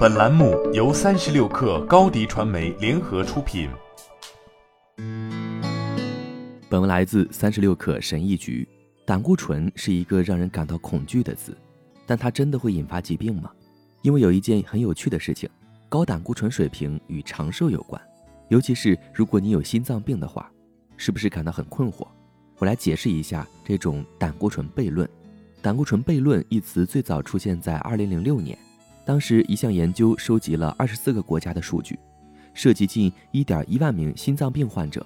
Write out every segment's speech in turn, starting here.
本栏目由三十六氪高低传媒联合出品。本文来自三十六氪神译局。胆固醇是一个让人感到恐惧的词，但它真的会引发疾病吗？因为有一件很有趣的事情，高胆固醇水平与长寿有关，尤其是如果你有心脏病的话，是不是感到很困惑？我来解释一下这种胆固醇悖论。胆固醇悖论一词最早出现在二零零六年，当时一项研究收集了二十四个国家的数据，涉及近一点一万名心脏病患者，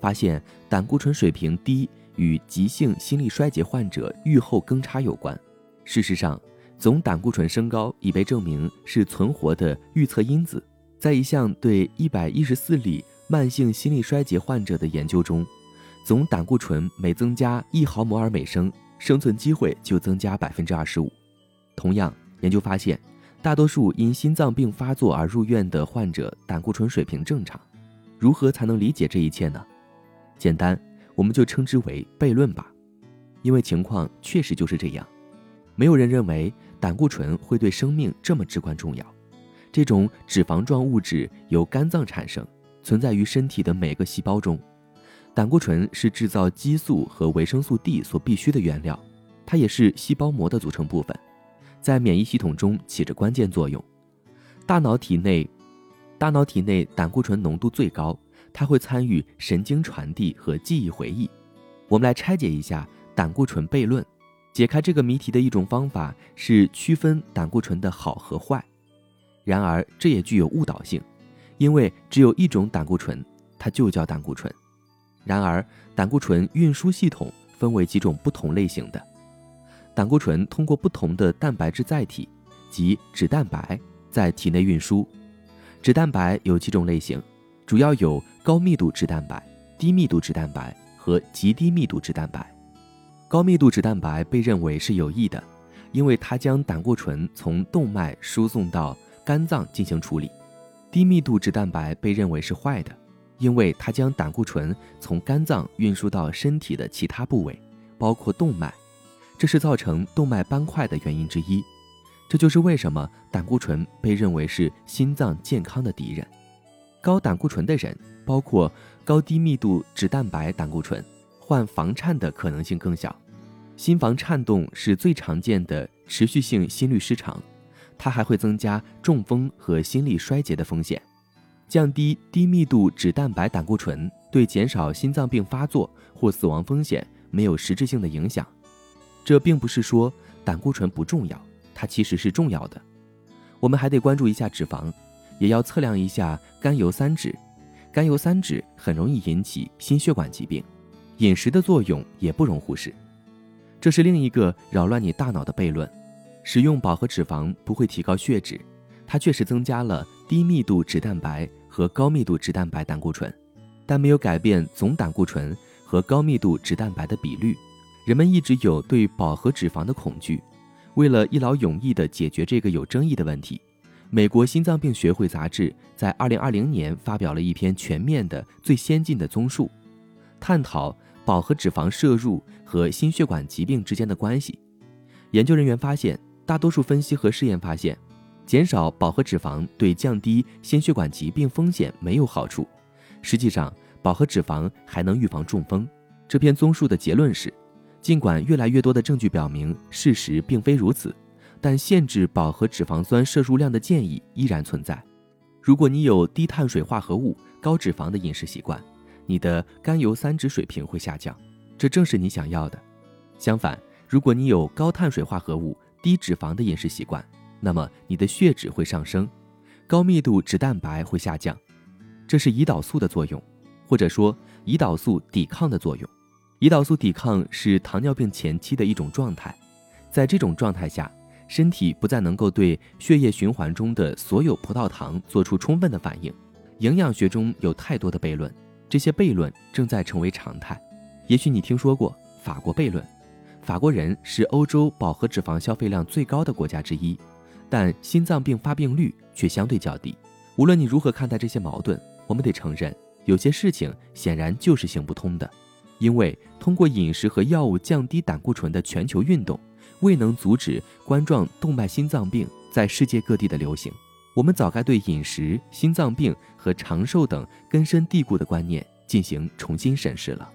发现胆固醇水平低与急性心力衰竭患者预后更差有关。事实上，总胆固醇升高已被证明是存活的预测因子。在一项对一百一十四例慢性心力衰竭患者的研究中，总胆固醇每增加一毫摩尔每升。生存机会就增加百分之二十五。同样，研究发现，大多数因心脏病发作而入院的患者胆固醇水平正常。如何才能理解这一切呢？简单，我们就称之为悖论吧。因为情况确实就是这样。没有人认为胆固醇会对生命这么至关重要。这种脂肪状物质由肝脏产生，存在于身体的每个细胞中。胆固醇是制造激素和维生素 D 所必需的原料，它也是细胞膜的组成部分，在免疫系统中起着关键作用。大脑体内，大脑体内胆固醇浓度最高，它会参与神经传递和记忆回忆。我们来拆解一下胆固醇悖论。解开这个谜题的一种方法是区分胆固醇的好和坏，然而这也具有误导性，因为只有一种胆固醇，它就叫胆固醇。然而，胆固醇运输系统分为几种不同类型的。胆固醇通过不同的蛋白质载体及脂蛋白在体内运输。脂蛋白有几种类型，主要有高密度脂蛋白、低密度脂蛋白和极低密度脂蛋白。高密度脂蛋白被认为是有益的，因为它将胆固醇从动脉输送到肝脏进行处理。低密度脂蛋白被认为是坏的。因为它将胆固醇从肝脏运输到身体的其他部位，包括动脉，这是造成动脉斑块的原因之一。这就是为什么胆固醇被认为是心脏健康的敌人。高胆固醇的人，包括高低密度脂蛋白胆固醇，患房颤的可能性更小。心房颤动是最常见的持续性心律失常，它还会增加中风和心力衰竭的风险。降低低密度脂蛋白胆固醇对减少心脏病发作或死亡风险没有实质性的影响。这并不是说胆固醇不重要，它其实是重要的。我们还得关注一下脂肪，也要测量一下甘油三酯。甘油三酯很容易引起心血管疾病，饮食的作用也不容忽视。这是另一个扰乱你大脑的悖论：使用饱和脂肪不会提高血脂，它确实增加了低密度脂蛋白。和高密度脂蛋白胆固醇，但没有改变总胆固醇和高密度脂蛋白的比率。人们一直有对饱和脂肪的恐惧。为了一劳永逸地解决这个有争议的问题，美国心脏病学会杂志在2020年发表了一篇全面的、最先进的综述，探讨饱和脂肪摄入和心血管疾病之间的关系。研究人员发现，大多数分析和试验发现。减少饱和脂肪对降低心血管疾病风险没有好处。实际上，饱和脂肪还能预防中风。这篇综述的结论是：尽管越来越多的证据表明事实并非如此，但限制饱和脂肪酸摄入量的建议依然存在。如果你有低碳水化合物、高脂肪的饮食习惯，你的甘油三酯水平会下降，这正是你想要的。相反，如果你有高碳水化合物、低脂肪的饮食习惯，那么你的血脂会上升，高密度脂蛋白会下降，这是胰岛素的作用，或者说胰岛素抵抗的作用。胰岛素抵抗是糖尿病前期的一种状态，在这种状态下，身体不再能够对血液循环中的所有葡萄糖做出充分的反应。营养学中有太多的悖论，这些悖论正在成为常态。也许你听说过法国悖论，法国人是欧洲饱和脂肪消费量最高的国家之一。但心脏病发病率却相对较低。无论你如何看待这些矛盾，我们得承认，有些事情显然就是行不通的。因为通过饮食和药物降低胆固醇的全球运动，未能阻止冠状动脉心脏病在世界各地的流行。我们早该对饮食、心脏病和长寿等根深蒂固的观念进行重新审视了。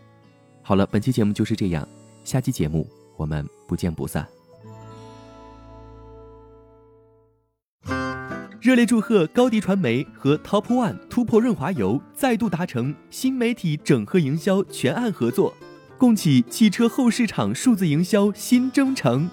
好了，本期节目就是这样，下期节目我们不见不散。热烈祝贺高迪传媒和 Top One 突破润滑油再度达成新媒体整合营销全案合作，共启汽车后市场数字营销新征程。